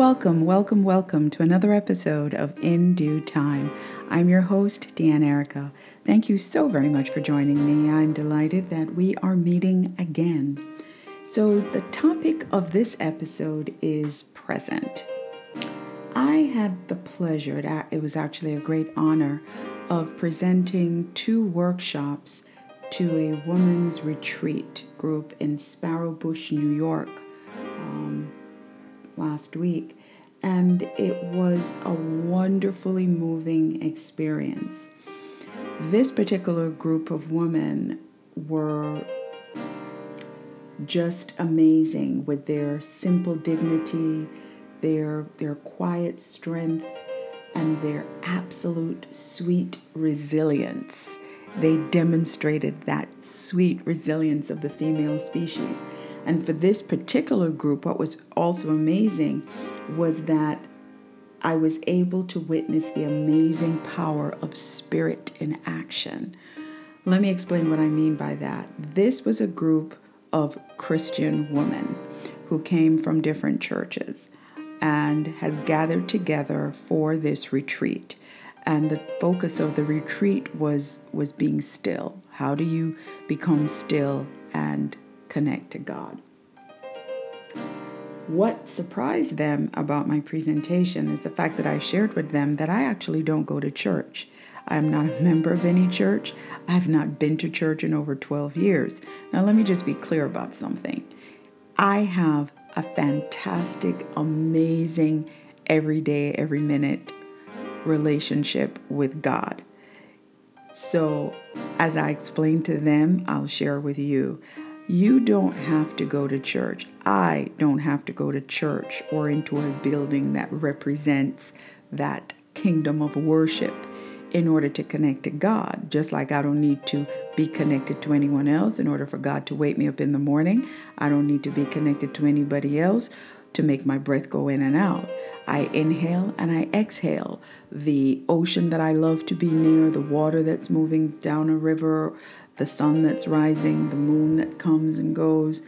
Welcome, welcome, welcome to another episode of In Due Time. I'm your host, Deanne Erica. Thank you so very much for joining me. I'm delighted that we are meeting again. So, the topic of this episode is present. I had the pleasure, it was actually a great honor, of presenting two workshops to a women's retreat group in Sparrowbush, New York last week, and it was a wonderfully moving experience. This particular group of women were just amazing with their simple dignity, their their quiet strength, and their absolute sweet resilience. They demonstrated that sweet resilience of the female species. And for this particular group, what was also amazing was that I was able to witness the amazing power of spirit in action. Let me explain what I mean by that. This was a group of Christian women who came from different churches and had gathered together for this retreat. And the focus of the retreat was was being still. How do you become still and connect to God. What surprised them about my presentation is the fact that I shared with them that I actually don't go to church. I'm not a member of any church. I've not been to church in over 12 years. Now, let me just be clear about something. I have a fantastic, amazing, every day, every minute relationship with God. So, as I explained to them, I'll share with you. You don't have to go to church. I don't have to go to church or into a building that represents that kingdom of worship in order to connect to God. Just like I don't need to be connected to anyone else in order for God to wake me up in the morning, I don't need to be connected to anybody else to make my breath go in and out. I inhale and I exhale. The ocean that I love to be near, the water that's moving down a river, the sun that's rising, the moon that comes and goes.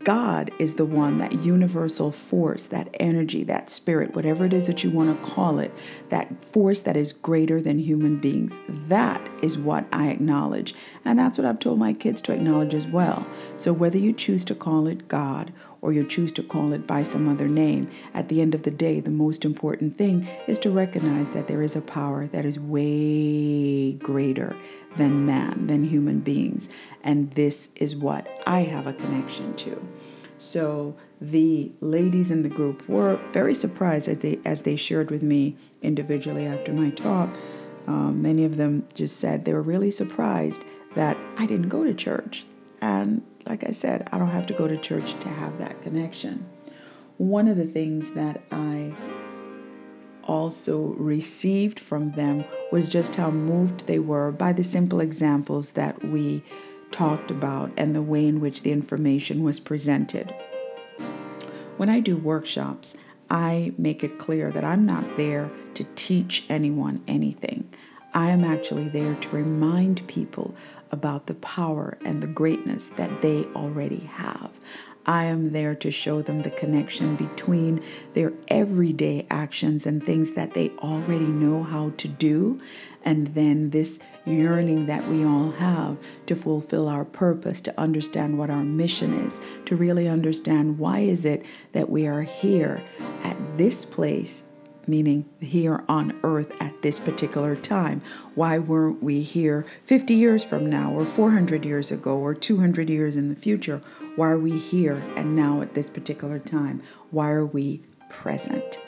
God is the one, that universal force, that energy, that spirit, whatever it is that you want to call it, that force that is greater than human beings. That is what I acknowledge. And that's what I've told my kids to acknowledge as well. So whether you choose to call it God or you choose to call it by some other name, at the end of the day, the most important thing is to recognize that there is a power that is way greater than man, than human beings. And this is what I have a connection to. So the ladies in the group were very surprised as they, as they shared with me individually after my talk. Um, many of them just said they were really surprised that I didn't go to church. And like I said, I don't have to go to church to have that connection. One of the things that I also received from them was just how moved they were by the simple examples that we talked about and the way in which the information was presented. When I do workshops, I make it clear that I'm not there to teach anyone anything. I am actually there to remind people about the power and the greatness that they already have. I am there to show them the connection between their everyday actions and things that they already know how to do, and then this yearning that we all have to fulfill our purpose, to understand what our mission is, to really understand why is it that we are here at this place meaning here on earth at this particular time. Why weren't we here 50 years from now, or 400 years ago, or 200 years in the future? Why are we here and now at this particular time? Why are we present?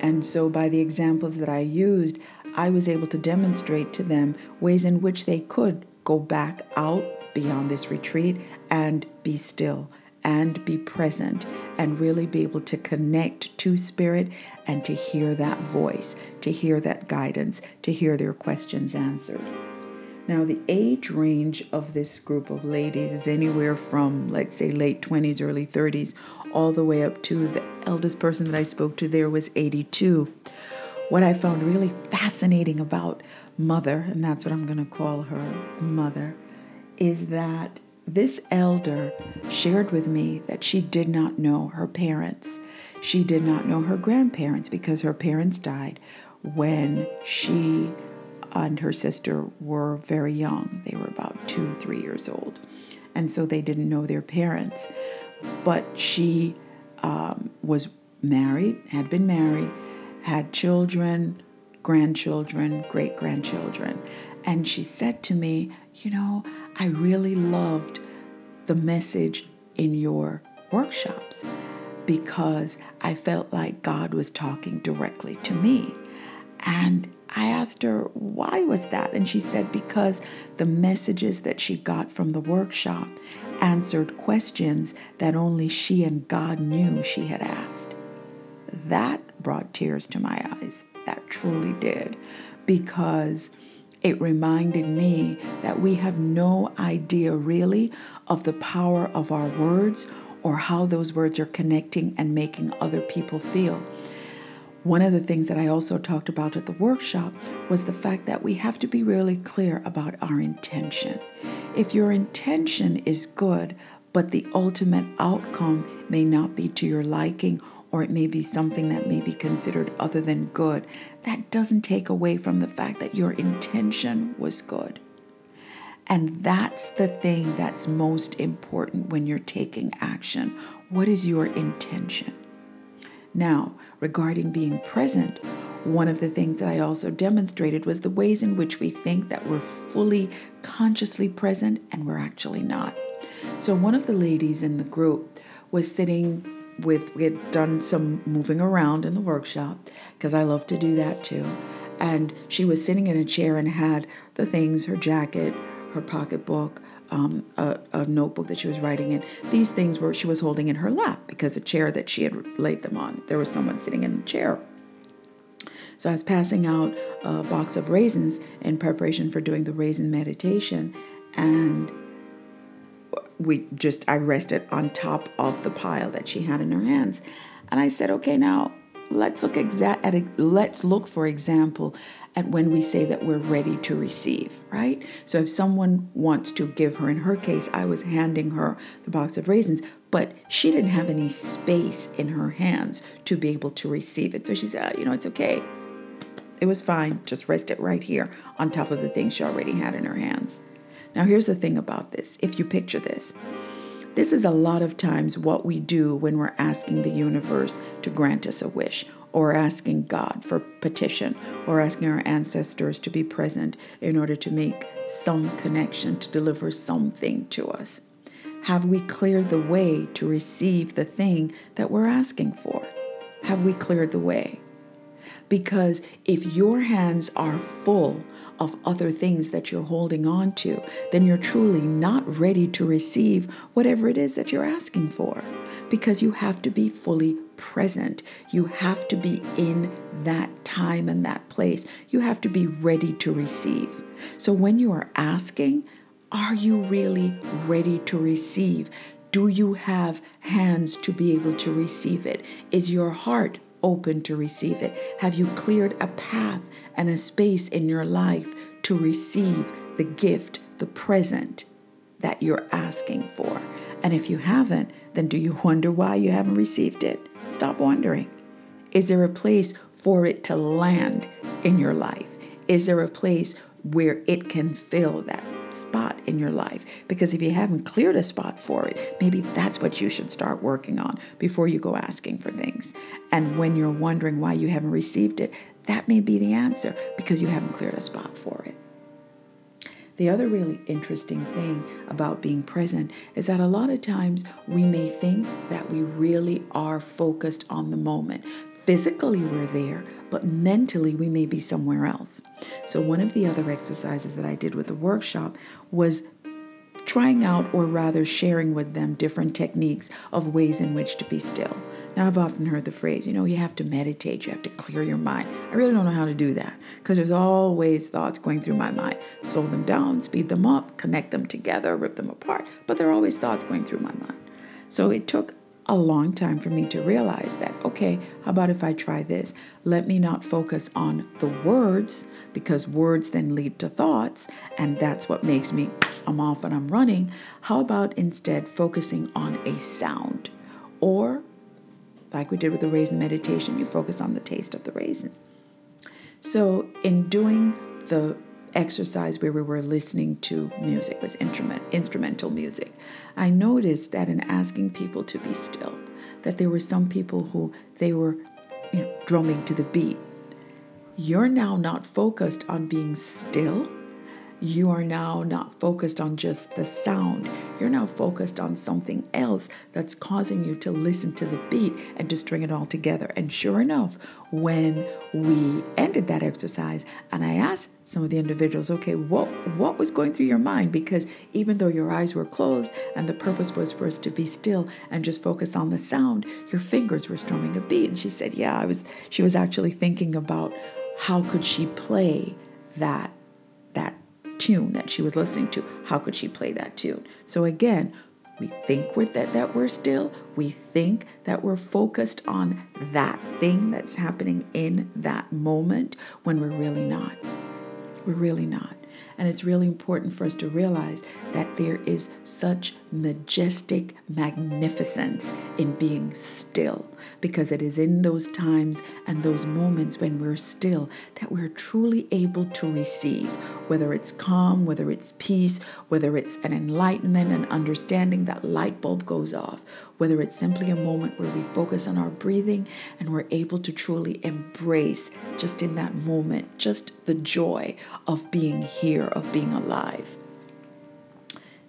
And so, by the examples that I used, I was able to demonstrate to them ways in which they could go back out beyond this retreat and be still and be present and really be able to connect to spirit and to hear that voice, to hear that guidance, to hear their questions answered. Now, the age range of this group of ladies is anywhere from, let's say, late 20s, early 30s, all the way up to the eldest person that I spoke to there was 82. What I found really fascinating about Mother, and that's what I'm going to call her, Mother, is that this elder shared with me that she did not know her parents. She did not know her grandparents because her parents died when she and her sister were very young. They were about two, three years old. And so they didn't know their parents. But she um, was married, had been married, had children, grandchildren, great grandchildren. And she said to me, You know, I really loved the message in your workshops because I felt like God was talking directly to me. And I asked her, why was that? And she said, because the messages that she got from the workshop answered questions that only she and God knew she had asked. That brought tears to my eyes. That truly did. Because it reminded me that we have no idea really of the power of our words or how those words are connecting and making other people feel. One of the things that I also talked about at the workshop was the fact that we have to be really clear about our intention. If your intention is good, but the ultimate outcome may not be to your liking or it may be something that may be considered other than good, that doesn't take away from the fact that your intention was good. And that's the thing that's most important when you're taking action. What is your intention? Now, regarding being present, one of the things that I also demonstrated was the ways in which we think that we're fully consciously present and we're actually not. So, one of the ladies in the group was sitting with, we had done some moving around in the workshop because I love to do that too. And she was sitting in a chair and had the things her jacket, her pocketbook, um, a, a, notebook that she was writing in. These things were she was holding in her lap because the chair that she had laid them on, there was someone sitting in the chair. So I was passing out a box of raisins in preparation for doing the raisin meditation, and we just I rested on top of the pile that she had in her hands, and I said, "Okay, now let's look exact at a, let's look for example at when we say that we're ready to receive, right? So if someone wants to give her, in her case, I was handing her the box of raisins, but she didn't have any space in her hands to be able to receive it. So she said, oh, you know, it's okay. It was fine. Just rest it right here on top of the thing she already had in her hands. Now, here's the thing about this if you picture this, this is a lot of times what we do when we're asking the universe to grant us a wish or asking God for petition or asking our ancestors to be present in order to make some connection to deliver something to us. Have we cleared the way to receive the thing that we're asking for? Have we cleared the way? Because if your hands are full of other things that you're holding on to, then you're truly not ready to receive whatever it is that you're asking for. Because you have to be fully present. You have to be in that time and that place. You have to be ready to receive. So when you are asking, are you really ready to receive? Do you have hands to be able to receive it? Is your heart open to receive it? Have you cleared a path and a space in your life to receive the gift, the present that you're asking for? And if you haven't, then do you wonder why you haven't received it? Stop wondering. Is there a place for it to land in your life? Is there a place where it can fill that spot in your life. Because if you haven't cleared a spot for it, maybe that's what you should start working on before you go asking for things. And when you're wondering why you haven't received it, that may be the answer because you haven't cleared a spot for it. The other really interesting thing about being present is that a lot of times we may think that we really are focused on the moment. Physically, we're there, but mentally, we may be somewhere else. So, one of the other exercises that I did with the workshop was trying out, or rather sharing with them, different techniques of ways in which to be still. Now, I've often heard the phrase, you know, you have to meditate, you have to clear your mind. I really don't know how to do that because there's always thoughts going through my mind. Slow them down, speed them up, connect them together, rip them apart, but there are always thoughts going through my mind. So it took a long time for me to realize that, okay, how about if I try this? Let me not focus on the words because words then lead to thoughts, and that's what makes me I'm off and I'm running. How about instead focusing on a sound? Or, like we did with the raisin meditation, you focus on the taste of the raisin. So, in doing the exercise where we were listening to music was instrument, instrumental music. I noticed that in asking people to be still that there were some people who they were you know, drumming to the beat. You're now not focused on being still you are now not focused on just the sound. You're now focused on something else that's causing you to listen to the beat and to string it all together. And sure enough, when we ended that exercise and I asked some of the individuals, okay, what what was going through your mind? Because even though your eyes were closed and the purpose was for us to be still and just focus on the sound, your fingers were strumming a beat. And she said, yeah, I was she was actually thinking about how could she play that that tune that she was listening to. How could she play that tune? So again, we think we're that, that we're still. We think that we're focused on that thing that's happening in that moment when we're really not. We're really not. And it's really important for us to realize that there is such majestic magnificence in being still, because it is in those times and those moments when we're still that we're truly able to receive, whether it's calm, whether it's peace, whether it's an enlightenment and understanding that light bulb goes off, whether it's simply a moment where we focus on our breathing and we're able to truly embrace just in that moment, just the joy of being here, of being alive.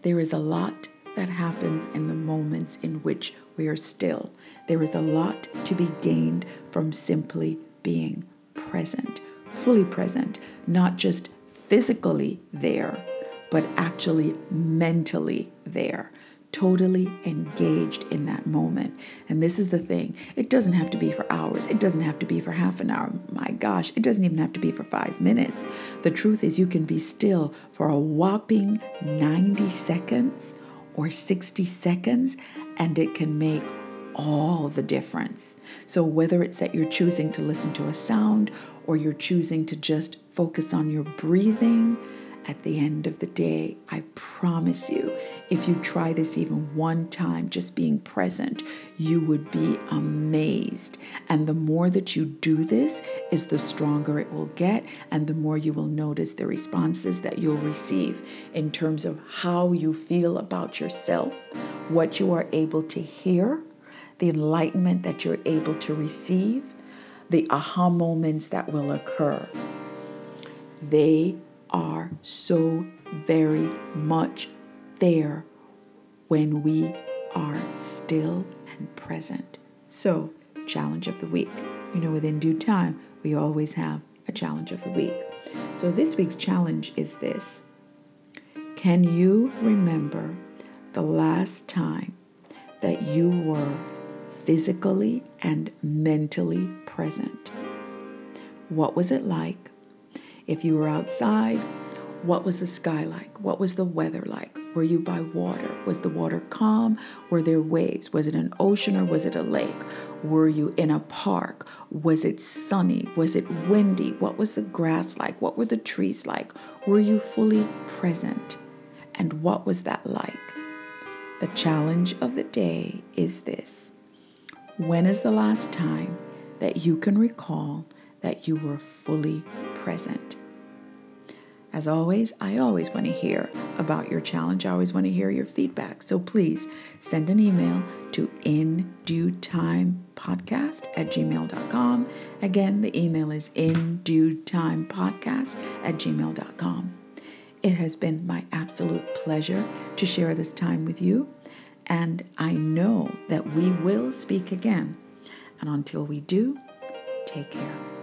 There is a lot that happens in the moments in which we are still. There is a lot to be gained from simply being present, fully present, not just physically there, but actually mentally there totally engaged in that moment. And this is the thing it doesn't have to be for hours, it doesn't have to be for half an hour. My gosh, it doesn't even have to be for five minutes. The truth is, you can be still for a whopping 90 seconds or 60 seconds, and it can make all the difference. So, whether it's that you're choosing to listen to a sound or you're choosing to just focus on your breathing, at the end of the day, I promise you, if you try this even one time, just being present, you would be amazed. And the more that you do this, is the stronger it will get, and the more you will notice the responses that you'll receive in terms of how you feel about yourself, what you are able to hear, the enlightenment that you're able to receive, the aha moments that will occur. They are so very much there when we are still and present. So, challenge of the week. You know, within due time, we always have a challenge of the week. So, this week's challenge is this Can you remember the last time that you were physically and mentally present? What was it like? If you were outside, what was the sky like? What was the weather like? Were you by water? Was the water calm? Were there waves? Was it an ocean or was it a lake? Were you in a park? Was it sunny? Was it windy? What was the grass like? What were the trees like? Were you fully present? And what was that like? The challenge of the day is this When is the last time that you can recall that you were fully present? As always, I always want to hear about your challenge. I always want to hear your feedback. So please send an email to in due time podcast at gmail.com. Again, the email is in due time podcast at gmail.com. It has been my absolute pleasure to share this time with you, and I know that we will speak again. And until we do, take care.